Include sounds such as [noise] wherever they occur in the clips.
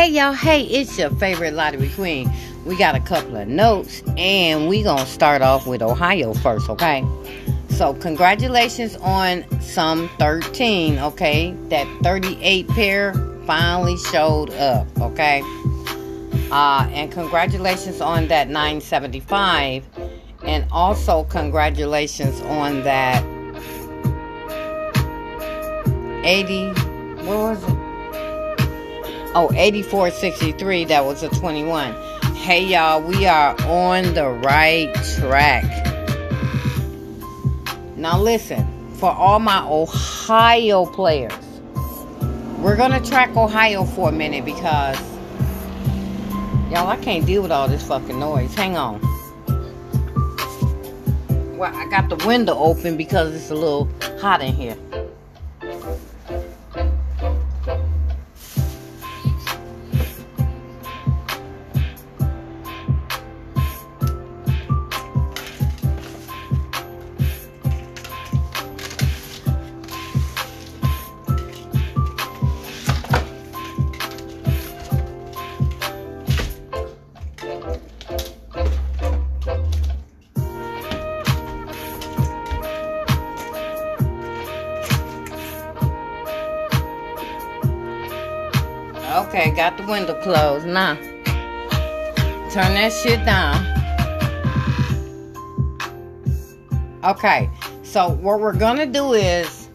Hey y'all, hey, it's your favorite lottery queen. We got a couple of notes and we gonna start off with Ohio first, okay? So congratulations on some 13, okay? That 38 pair finally showed up, okay? Uh, and congratulations on that 975 and also congratulations on that 80 what was it oh 8463 that was a 21 hey y'all we are on the right track. Now listen for all my ohio players we're gonna track ohio for a minute because y'all i can't deal with all this fucking noise. Hang on. Well i got the window open because it's a little hot in here closed. Now, turn that shit down. Okay, so what we're gonna do is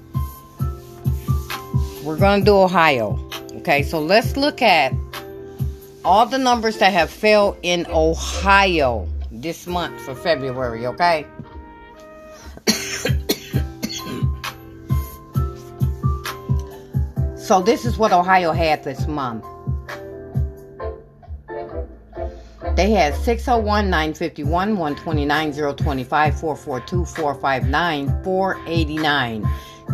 we're gonna do Ohio. Okay, so let's look at all the numbers that have failed in Ohio this month for February, okay? [coughs] So this is what Ohio had this month. They had 601, 951, 129, 025, 442, 459, 489,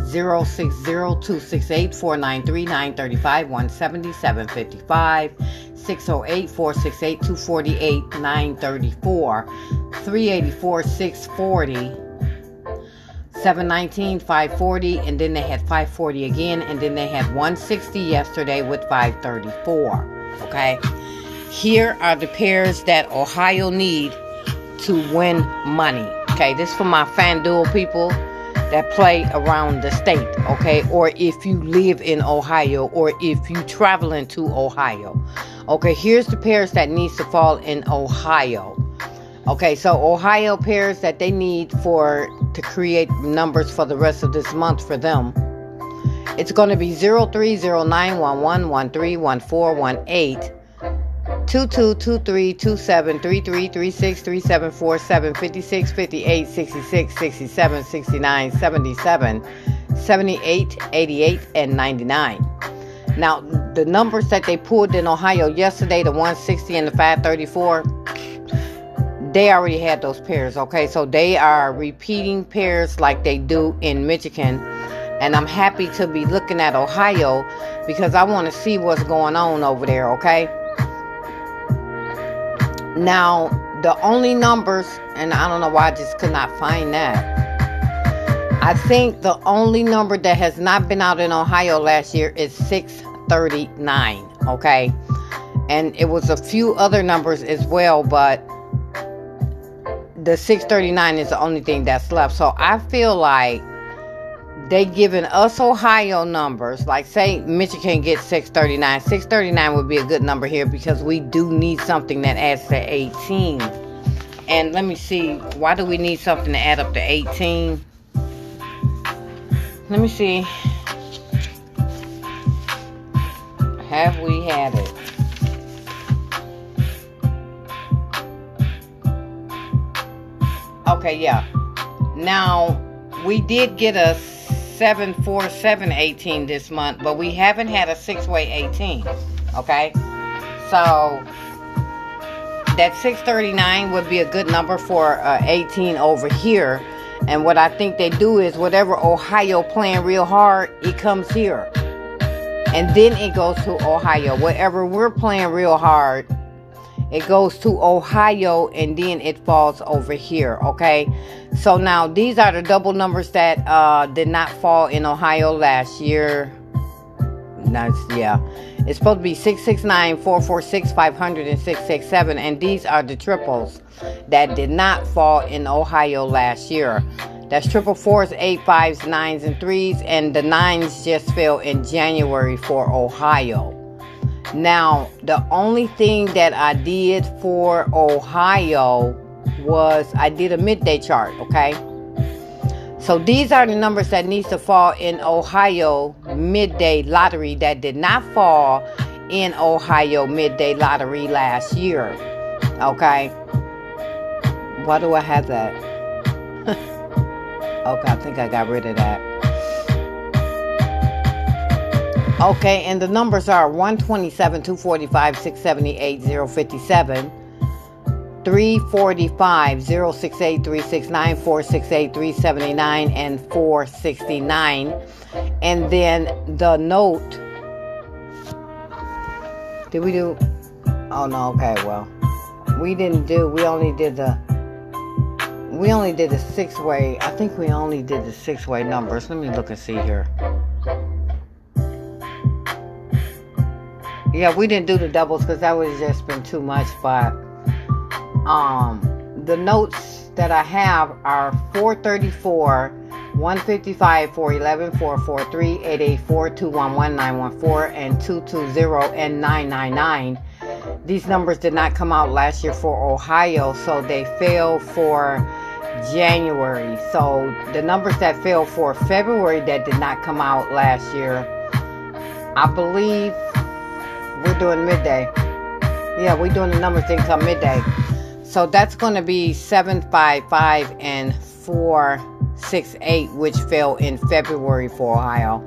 060, 268, 493, 935, 170, 55, 608, 468, 248, 934, 384, 640, 719 540 and then they had 540 again and then they had 160 yesterday with 534 okay here are the pairs that ohio need to win money okay? This is for my fanduel people that play around the state okay? Or if you live in ohio or if you travel into ohio okay? Here's the pairs that needs to fall in ohio Okay, so Ohio pairs that they need for to create numbers for the rest of this month for them. It's going to be 030911131418 and 99. Now, the numbers that they pulled in Ohio yesterday, the 160 and the 534 they already had those pairs, okay? So they are repeating pairs like they do in Michigan. And I'm happy to be looking at Ohio because I want to see what's going on over there, okay? Now, the only numbers, and I don't know why I just could not find that. I think the only number that has not been out in Ohio last year is 639, okay? And it was a few other numbers as well, but the 639 is the only thing that's left. So I feel like they giving us Ohio numbers. Like say Michigan gets 639. 639 would be a good number here because we do need something that adds to 18. And let me see, why do we need something to add up to 18? Let me see. Have we had it? Okay, yeah. Now, we did get a 74718 this month, but we haven't had a six way 18. Okay? So, that 639 would be a good number for uh, 18 over here. And what I think they do is whatever Ohio playing real hard, it comes here. And then it goes to Ohio. Whatever we're playing real hard, it goes to Ohio and then it falls over here. Okay, so now these are the double numbers that uh, did not fall in Ohio last year. Nice, yeah. It's supposed to be 669 446 500 and 667. And these are the triples that did not fall in Ohio last year. That's triple fours, eight fives, nines, and threes. And the nines just fell in January for Ohio. Now, the only thing that I did for Ohio was I did a midday chart, okay? So these are the numbers that needs to fall in Ohio midday lottery that did not fall in Ohio midday lottery last year. Okay. Why do I have that? [laughs] okay, I think I got rid of that. Okay, and the numbers are 127, 245, 678, 057. 345 068 369 468 379 and 469 and then the note did we do oh no okay well we didn't do we only did the we only did the six way i think we only did the six way numbers let me look and see here yeah we didn't do the doubles because that would have just been too much but um, the notes that I have are 434, 155, 411, 443, 884, 211, 914, and 220 and 999. These numbers did not come out last year for Ohio, so they fell for January. So the numbers that fell for February that did not come out last year, I believe we're doing midday. Yeah, we're doing the number didn't come midday. So that's going to be 755 and 468, which fell in February for Ohio.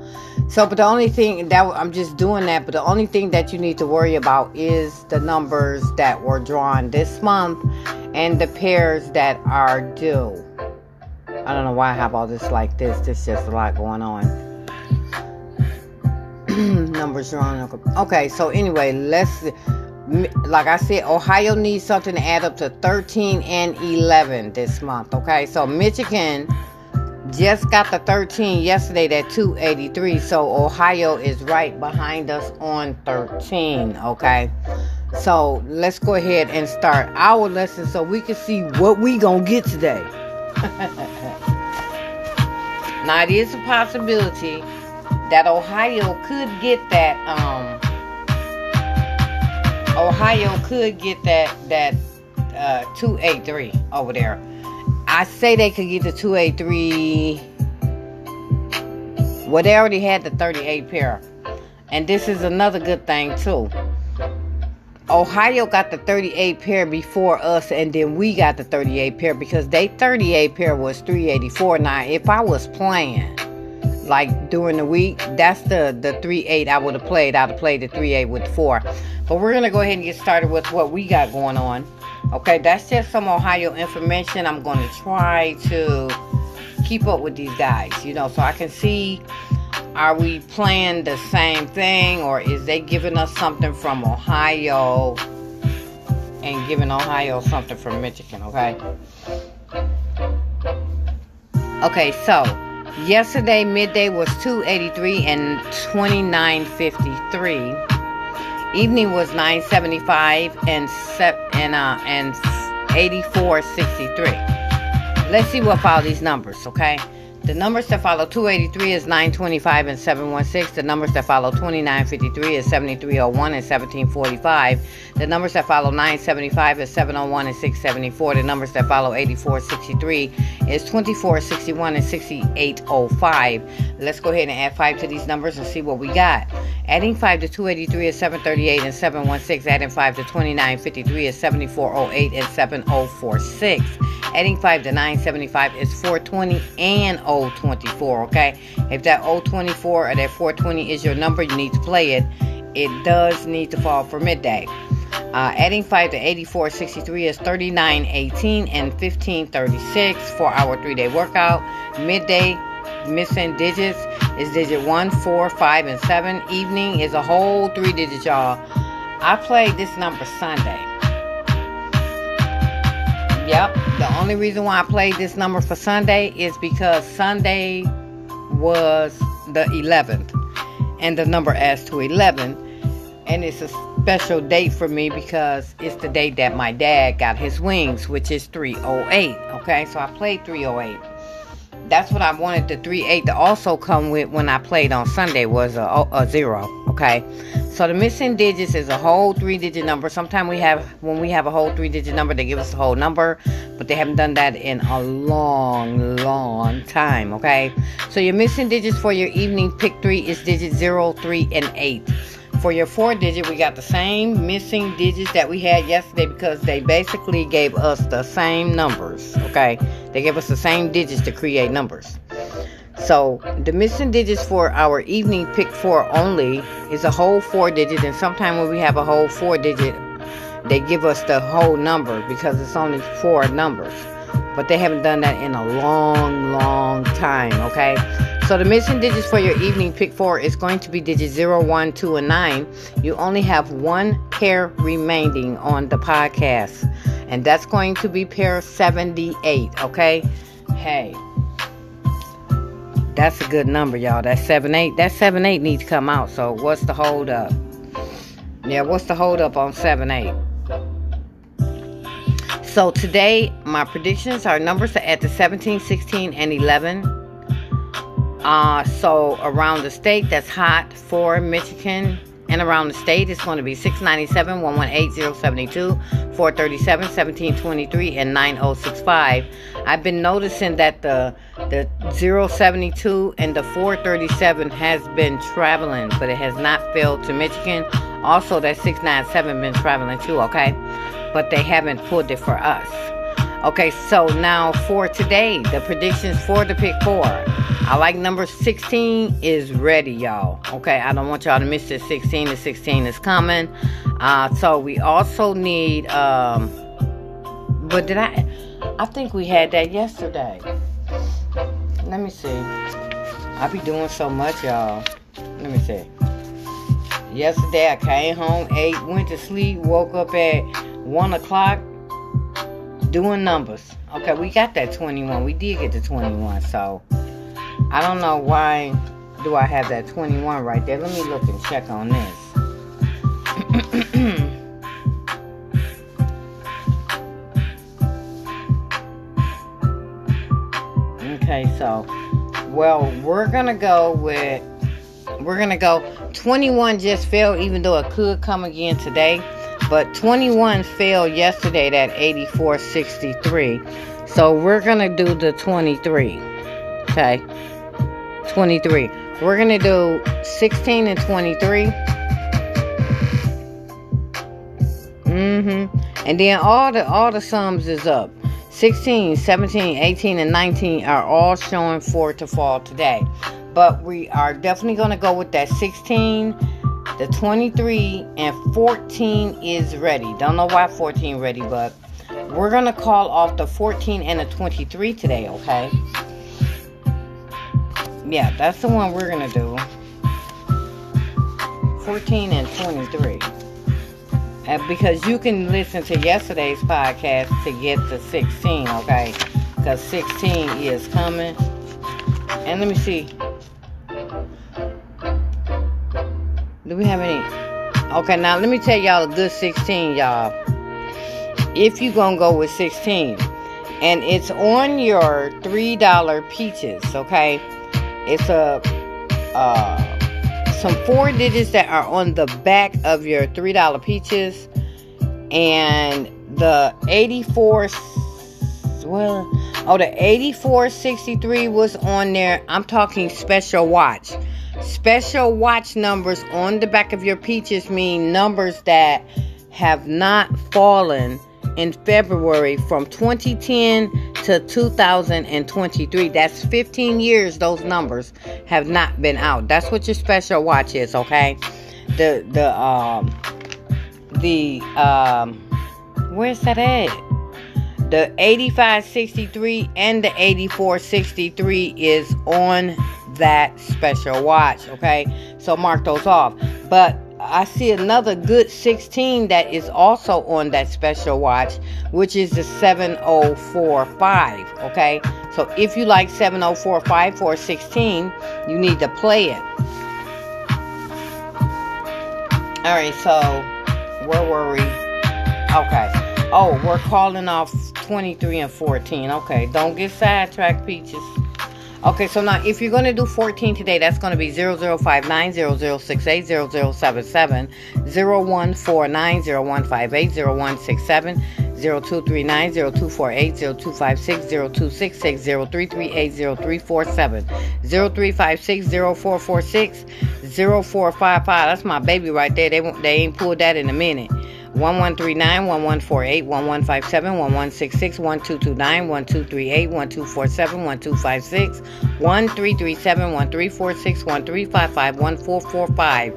So, but the only thing that I'm just doing that, but the only thing that you need to worry about is the numbers that were drawn this month and the pairs that are due. I don't know why I have all this like this. There's just a lot going on. [clears throat] numbers wrong. Okay, so anyway, let's like I said, Ohio needs something to add up to 13 and 11 this month. Okay, so Michigan just got the 13 yesterday at 283. So Ohio is right behind us on 13. Okay, so let's go ahead and start our lesson so we can see what we gonna get today. [laughs] now it is a possibility that Ohio could get that um Ohio could get that that uh, 283 over there. I say they could get the 283. Well, they already had the 38 pair. And this is another good thing, too. Ohio got the 38 pair before us, and then we got the 38 pair because they 38 pair was 384. Now, if I was playing like during the week, that's the the three eight I would have played. I'd have played the 38 with four. But we're to go ahead and get started with what we got going on. Okay, that's just some Ohio information. I'm to try to keep up with these guys, you know, so I can see are we playing the same thing or is they giving us something from Ohio and giving Ohio something from Michigan, okay? Okay, so yesterday midday was 283 and 2953 Evening was 975 and set and uh and 8463. Let's see what follow these numbers, okay? The numbers that follow 283 is 925 and 716. The numbers that follow 2953 is 7301 and 1745. The numbers that follow 975 is 701 and 674. The numbers that follow 8463 is 2461 and 6805. Let's go ahead and add 5 to these numbers and see what we got. Adding 5 to 283 is 738 and 716. Adding 5 to 2953 is 7408 and 7046. Adding 5 to 975 is 420 and 024. Okay, if that 024 or that 420 is your number, you need to play it. It does need to fall for midday. Uh, adding 5 to 8463 is 3918 and 1536 for our three day workout. Midday missing digits is digit 1, 4, 5, and 7. Evening is a whole three digits, y'all. I played this number Sunday. Yep. The only reason why I played this number for Sunday is because Sunday was the 11th. and the number adds to 11. And it's a special date for me because it's the date that my dad got his wings, which is 308. Okay, so I played 308. That's what I wanted the 3-8 to also come with when I played on Sunday was a, a zero. Okay, so the missing digits is a whole three digit number. Sometimes we have, when we have a whole three digit number, they give us the whole number, but they haven't done that in a long, long time. Okay, so your missing digits for your evening pick three is digits zero, three, and 8. For your four digit, we got the same missing digits that we had yesterday because they basically gave us the same numbers. Okay, they gave us the same digits to create numbers. So the missing digits for our evening pick four only is a whole four digit, and sometimes when we have a whole four digit, they give us the whole number because it's only four numbers. But they haven't done that in a long, long time, okay? So the missing digits for your evening pick four is going to be digits 0, 1, 2, and 9. You only have one pair remaining on the podcast, and that's going to be pair 78, okay? Hey. That's a good number, y'all. That seven eight. That seven eight needs to come out. So what's the hold up? Yeah, what's the hold up on seven eight? So today my predictions are numbers at the 17, 16, and 11. Uh, so around the state that's hot for Michigan and around the state it's going to be 697 118 072 437 1723 and 9065 i've been noticing that the the 072 and the 437 has been traveling but it has not failed to michigan. Also that 697 been traveling too okay? But they haven't pulled it for us Okay, so now for today, the predictions for the pick four. I like number 16 is ready, y'all. Okay, I don't want y'all to miss this 16. The 16 is coming. Uh, so we also need, um, but did I? I think we had that yesterday. Let me see. I be doing so much, y'all. Let me see. Yesterday I came home, ate, went to sleep, woke up at one o'clock doing numbers. Okay, we got that 21. We did get the 21. So I don't know why do I have that 21 right there. Let me look and check on this. [clears throat] okay, so well, we're gonna go with we're gonna go 21 just fell even though it could come again today but 21 failed yesterday at 84.63. So we're going to do the 23. Okay. 23. We're going to do 16 and 23. Mm-hmm. And then all the all the sums is up. 16, 17, 18, and 19 are all showing for to fall today. But we are definitely going to go with that 16 the 23 and 14 is ready. Don't know why 14 ready, but we're going to call off the 14 and the 23 today, okay? Yeah, that's the one we're going to do. 14 and 23. And because you can listen to yesterday's podcast to get the 16, okay? Because 16 is coming. And let me see. Do we have any? Okay, now let me tell y'all a good 16, y'all. If you gonna go with 16, and it's on your three dollar peaches, okay? It's a uh, some four digits that are on the back of your three dollar peaches, and the 84. Well, oh, the 8463 was on there. I'm talking special watch. Special watch numbers on the back of your peaches mean numbers that have not fallen in February from 2010 to 2023. That's 15 years those numbers have not been out. That's what your special watch is, okay? The the um the um where's that at? The 8563 and the 8463 is on that special watch. Okay, so mark those off. But I see another good 16 that is also on that special watch, which is the 7045. Okay, so if you like 7045 for 16, you need to play it. All right, so where were we? Okay. Oh, we're calling off 23 and 14. Okay, don't get sidetracked, Peaches. Okay, so now if you're going to do 14 today, that's going to be 0059, 0068, 0077, 0149, 0158, 0167, 0239, 0248, 0256, 0266, 0338, 0347, 0356, 0446, 0455. That's my baby right there. They, they ain't pulled that in a minute. 1139, 1148, 1157, 1166, 1229, 1238, 1247, 1256, 1337, 1346, 1355, 1445,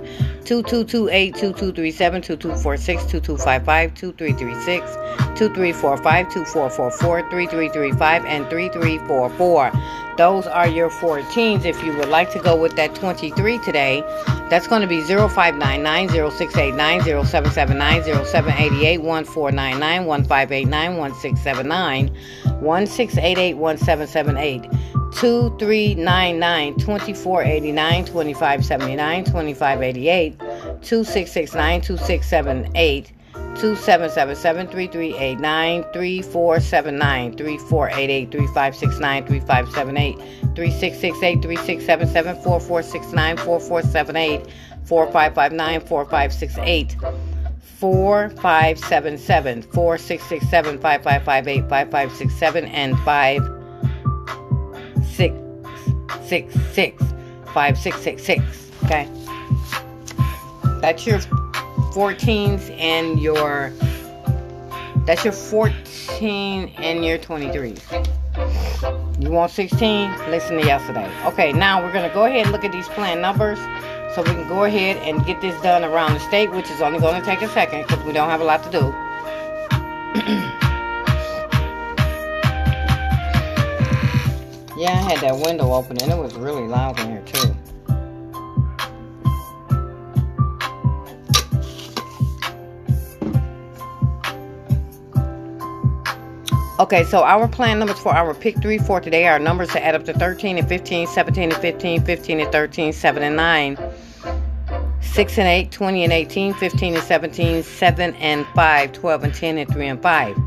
2228, 2237, 2246, 2255, 2336, 2345, 2444, 3335, and 3344. Those are your 14s. If you would like to go with that 23 today, that's going to be 0599, 0689, 0779, 0788, 1499, 1589, 1679, 1688, 1778. 2399 2489 2579 2588 2669 2678 2777 3389 3479 3488 3569 3578 3668 3677 4469 4478 4559 4568 4577 4667 5558 5567 and 5666 5666 okay? That's your 14s and your that's your 14 and your 23s. You want 16? Listen to yesterday. Okay, now we're gonna go ahead and look at these plan numbers so we can go ahead and get this done around the state, which is only gonna take a second because we don't have a lot to do. [clears throat] yeah, I had that window open and it was really loud in here too. Okay, so our plan numbers for our pick three for today are numbers to add up to 13 and 15, 17 and 15, 15 and 13, 7 and 9, 6 and 8, 20 and 18, 15 and 17, 7 and 5, 12 and 10, and 3 and 5.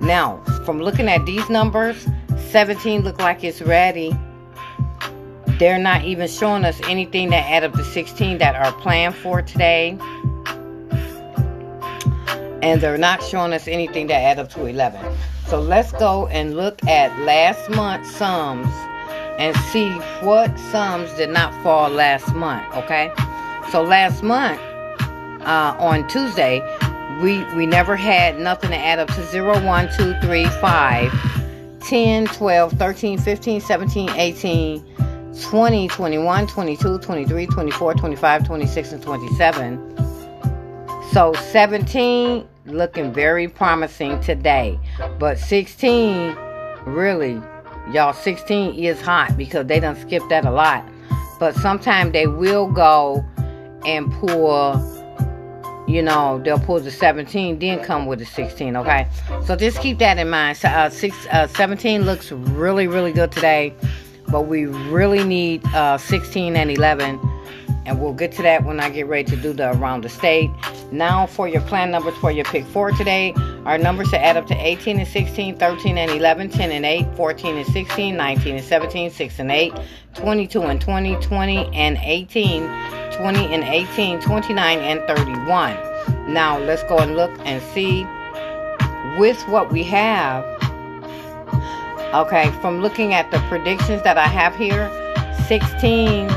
Now, from looking at these numbers, 17 look like it's ready. They're not even showing us anything that add up to 16 that are planned for today. And they're not showing us anything that add up to 11. So let's go and look at last month's sums and see what sums did not fall last month, okay? So last month, uh, on Tuesday, we, we never had nothing to add up to 0, 1, 2, 3, 5, 10, 12, 13, 15, 17, 18, 20, 21, 22, 23, 24, 25, 26, and 27. So 17 looking very promising today. But 16, really, y'all, 16 is hot because they don't skip that a lot. But sometimes they will go and pull, you know, they'll pull the 17, then come with the 16, okay? So just keep that in mind. So, uh, six, uh, 17 looks really, really good today. But we really need uh, 16 and 11 and we'll get to that when I get ready to do the around the state. Now for your plan numbers for your pick four today. Our numbers to add up to 18 and 16, 13 and 11, 10 and 8, 14 and 16, 19 and 17, 6 and 8, 22 and 20, 20 and 18, 20 and 18, 29 and 31. Now let's go and look and see with what we have. Okay, from looking at the predictions that I have here, 16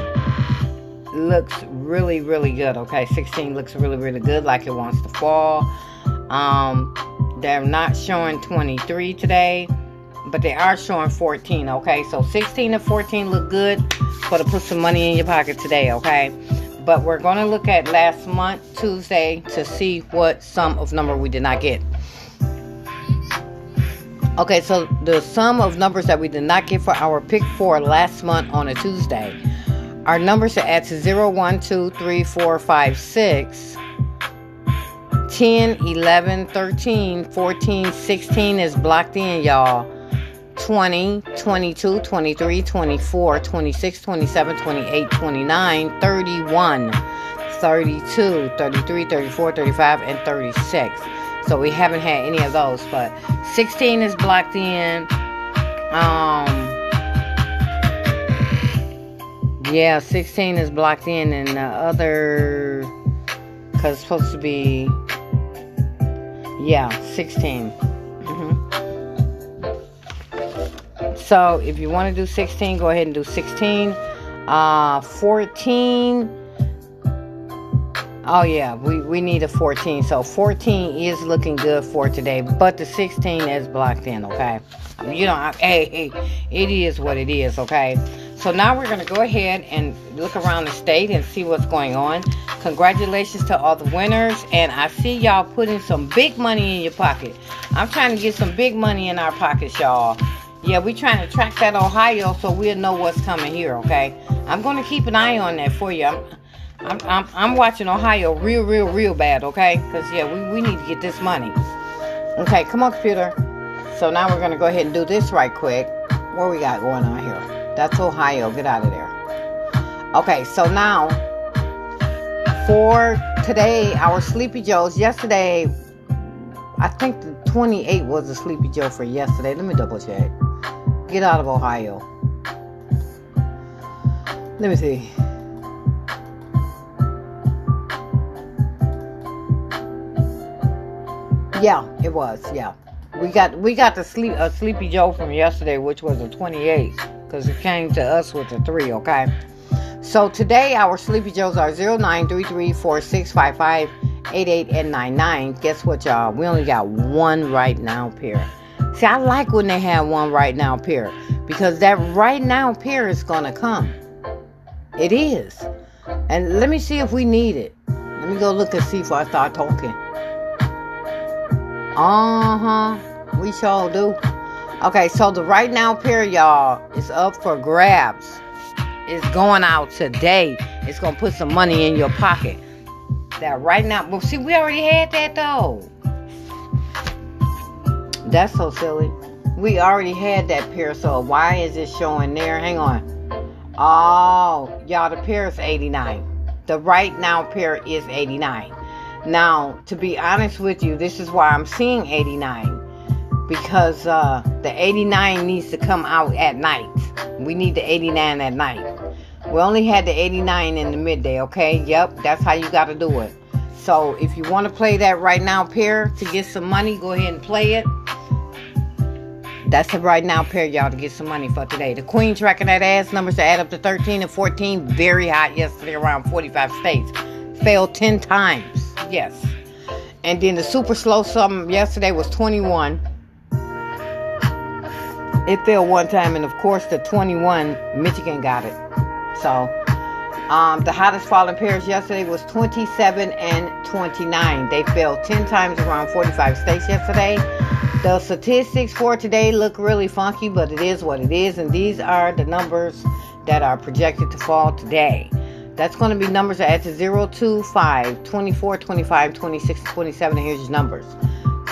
looks really, really good. Okay, 16 looks really, really good, like it wants to fall. Um, they're not showing 23 today, but they are showing 14. Okay, so 16 and 14 look good for to put some money in your pocket today. Okay, but we're going to look at last month Tuesday to see what sum of number we did not get. Okay, so the sum of numbers that we did not get for our pick four last month on a Tuesday our numbers to add to 0, 1, 2, 3, 4, 5, 6. 10, 11, 13, 14, 16 is blocked in, y'all. 20, 22, 23, 24, 26, 27, 28, 29, 31, 32, 33, 34, 35, and 36. So we haven't had any of those, but 16 is blocked in. Um, yeah, 16 is blocked in, and the other, because it's supposed to be, yeah, 16. Mm-hmm. So if you want to do 16, go ahead and do 16. Uh, 14 Oh yeah, we, we need a 14. So 14 is looking good for today, but the 16 is blocked in, okay? You know, hey, hey, it is what it is, okay? So now we're going to go ahead and look around the state and see what's going on. Congratulations to all the winners, and I see y'all putting some big money in your pocket. I'm trying to get some big money in our pockets, y'all. Yeah, we're trying to track that Ohio so we'll know what's coming here, okay? I'm going to keep an eye on that for you. I'm, I'm, I'm, I'm watching Ohio real, real, real bad, okay? Because, yeah, we, we need to get this money. Okay, come on, computer. So now we're going to go ahead and do this right quick. What we got going on here? That's Ohio. Get out of there. Okay, so now for today, our Sleepy Joes. Yesterday, I think the 28 was a Sleepy Joe for yesterday. Let me double check. Get out of Ohio. Let me see. Yeah, it was. Yeah, we got we got the sleep a Sleepy Joe from yesterday, which was a 28, because it came to us with a three. Okay. So today our Sleepy Joes are 0933465588 and 99. Guess what, y'all? We only got one right now pair. See, I like when they have one right now pair because that right now pair is gonna come. It is. And let me see if we need it. Let me go look and see before I start talking. Uh huh. We sure do. Okay, so the right now pair, y'all, is up for grabs. It's going out today. It's gonna put some money in your pocket. That right now, well, see, we already had that though. That's so silly. We already had that pair, so why is it showing there? Hang on. Oh, y'all, the pair is 89. The right now pair is 89. Now, to be honest with you, this is why I'm seeing 89 because uh, the 89 needs to come out at night. We need the 89 at night. We only had the 89 in the midday, okay? Yep, that's how you got to do it. So if you want to play that right now pair to get some money, go ahead and play it. That's the right now pair, y'all, to get some money for today. The Queen tracking that ass numbers to add up to 13 and 14. Very hot yesterday, around 45 states. Failed 10 times. Yes. And then the super slow sum yesterday was 21. It fell one time, and of course, the 21, Michigan got it. So, um, the hottest falling pairs yesterday was 27 and 29. They fell 10 times around 45 states yesterday. The statistics for today look really funky, but it is what it is, and these are the numbers that are projected to fall today. That's going to be numbers that add to 0, 2, 5, 24, 25, 26, 27. And here's your numbers.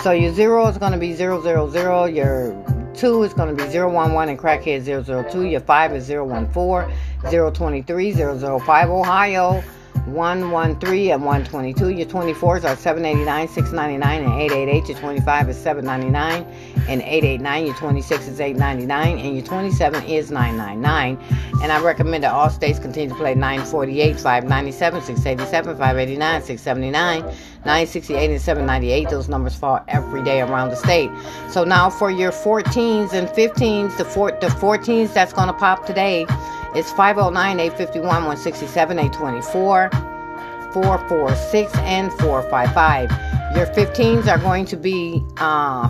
So your 0 is going to be 0, 0, 0. Your 2 is going to be 0, 1, 1 and crackhead 0, 0, 2. Your 5 is 0, 1, 4, 0, 23, 0, 0, 5 Ohio. 113 and 122. Your 24s are 789, 699, and 888. Your 25 is 799 and 889. Your 26 is 899, and your 27 is 999. And I recommend that all states continue to play 948, 597, 687, 589, 679, 968, and 798. Those numbers fall every day around the state. So now for your 14s and 15s, the, four, the 14s that's going to pop today it's 509 851 167 824 446 and 455. Your 15s are going to be uh,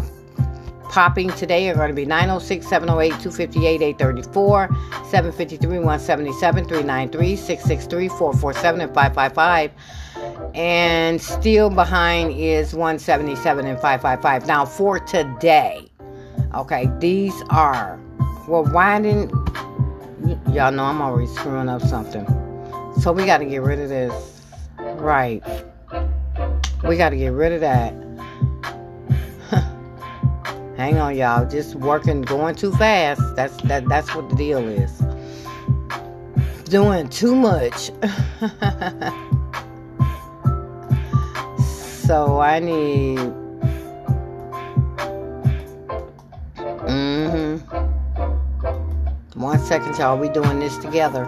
popping today are going to be 906 708 258 834 753 177 393 663 447 and 555 and still behind is 177 and 555 now for today okay these are we're didn't Y'all know I'm always screwing up something. So we got to get rid of this. Right. We got to get rid of that. [laughs] Hang on, y'all. Just working, going too fast. That's that. That's what the deal is. Doing too much. [laughs] So I need. Hmm. One second, y'all. We doing this together.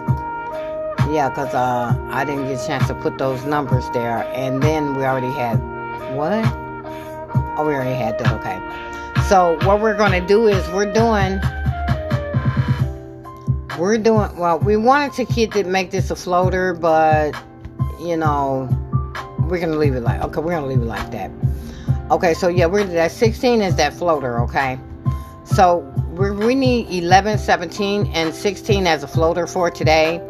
Yeah, because uh, I didn't get a chance to put those numbers there. And then we already had. What? Oh, we already had that. Okay. So what we're going to do is we're doing we're doing well we wanted to keep it make this a floater but you know we're gonna leave it like okay we're gonna leave it like that okay so yeah we're that 16 is that floater okay so we need 11 17 and 16 as a floater for today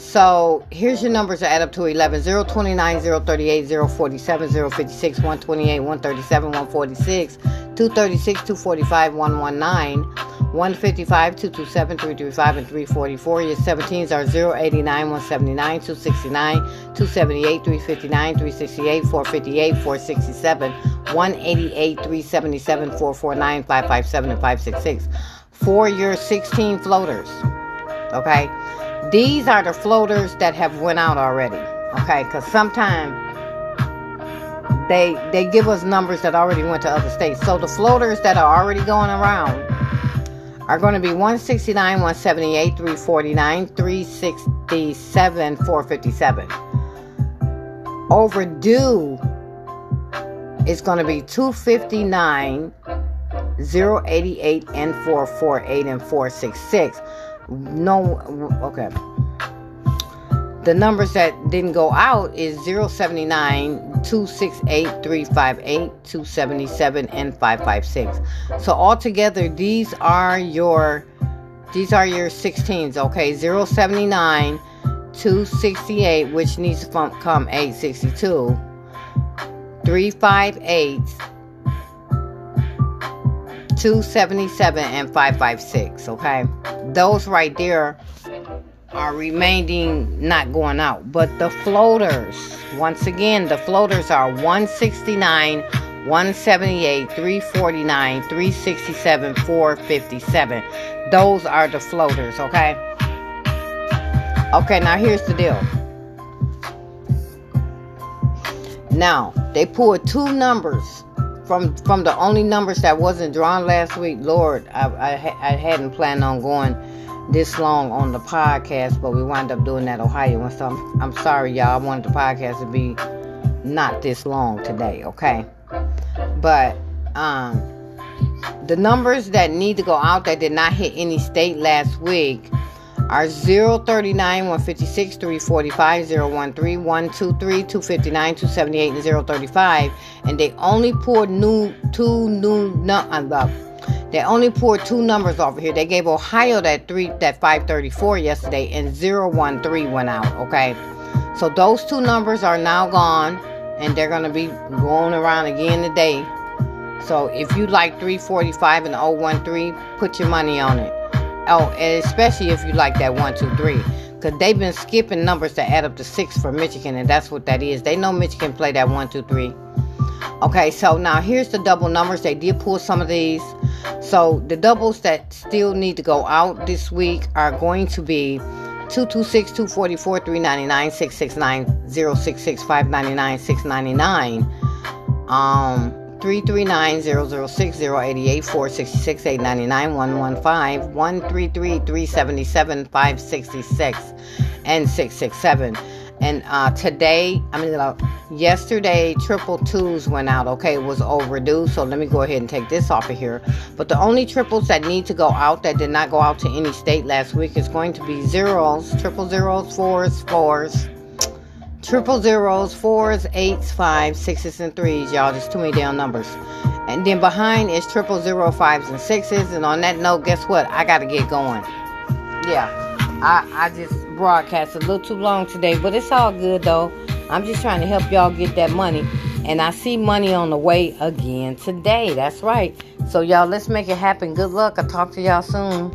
so here's your numbers that add up to 11 029, 038, 047, 056, 128, 137, 146, 236, 245, 119 155, 227, 335, and 344. Your 17s are 089, 179, 269, 278, 359, 368, 458, 467, 188, 377, 449, 557, and 566. For your 16 floaters. Okay? These are the floaters that have went out already. Okay? Because sometimes they they give us numbers that already went to other states. So the floaters that are already going around are going to be 169, 178, 349, 367, 457. Overdue is going to be 259, 088, and 448 and 466. No, okay. The numbers that didn't go out is 079, 268, 358, 277, and 556. So altogether, these are your these are your 16s, okay? 079, 268, which needs to come 862, 358, 277, and 556, okay? Those right there are remaining not going out. But the floaters, once again, the floaters are 169, 178, 349, 367, 457. Those are the floaters, okay? Okay, now here's the deal. Now, they pulled two numbers from from the only numbers that wasn't drawn last week. Lord, I, I, I hadn't planned on going this long on the podcast, but we wound up doing that Ohio and so I'm, I'm sorry y'all. I wanted the podcast to be not this long today, okay? But um the numbers that need to go out that did not hit any state last week are 039, 156, 345, 013, 123, 259, 278, and 035. And they only poured new two new no, uh, they only poured two numbers over here. They gave Ohio that three that 534 yesterday and 013 went out, okay? So those two numbers are now gone and they're going to be going around again today. So if you like 345 and 013, put your money on it. Oh, and especially if you like that 123 because they've been skipping numbers to add up to six for Michigan, and that's what that is. They know Michigan play that one, two, three. Okay, so now here's the double numbers. They did pull some of these. So the doubles that still need to go out this week are going to be 226, 244, 399, 669, 066, 599, 699, um, 339, 006, 088, 466, 899, 115, 133, 377, 566, and 667. And uh, today, I mean, uh, yesterday, triple twos went out. Okay, it was overdue. So let me go ahead and take this off of here. But the only triples that need to go out that did not go out to any state last week is going to be zeros, triple zeros, fours, fours, triple zeros, fours, eights, fives, sixes, and threes. Y'all, just too many damn numbers. And then behind is triple zero, fives, and sixes. And on that note, guess what? I got to get going. Yeah, I, I just broadcast a little too long today, but it's all good though. I'm just trying to help y'all get that money. And I see money on the way again today. That's right. So, y'all, let's make it happen. Good luck. I'll talk to y'all soon.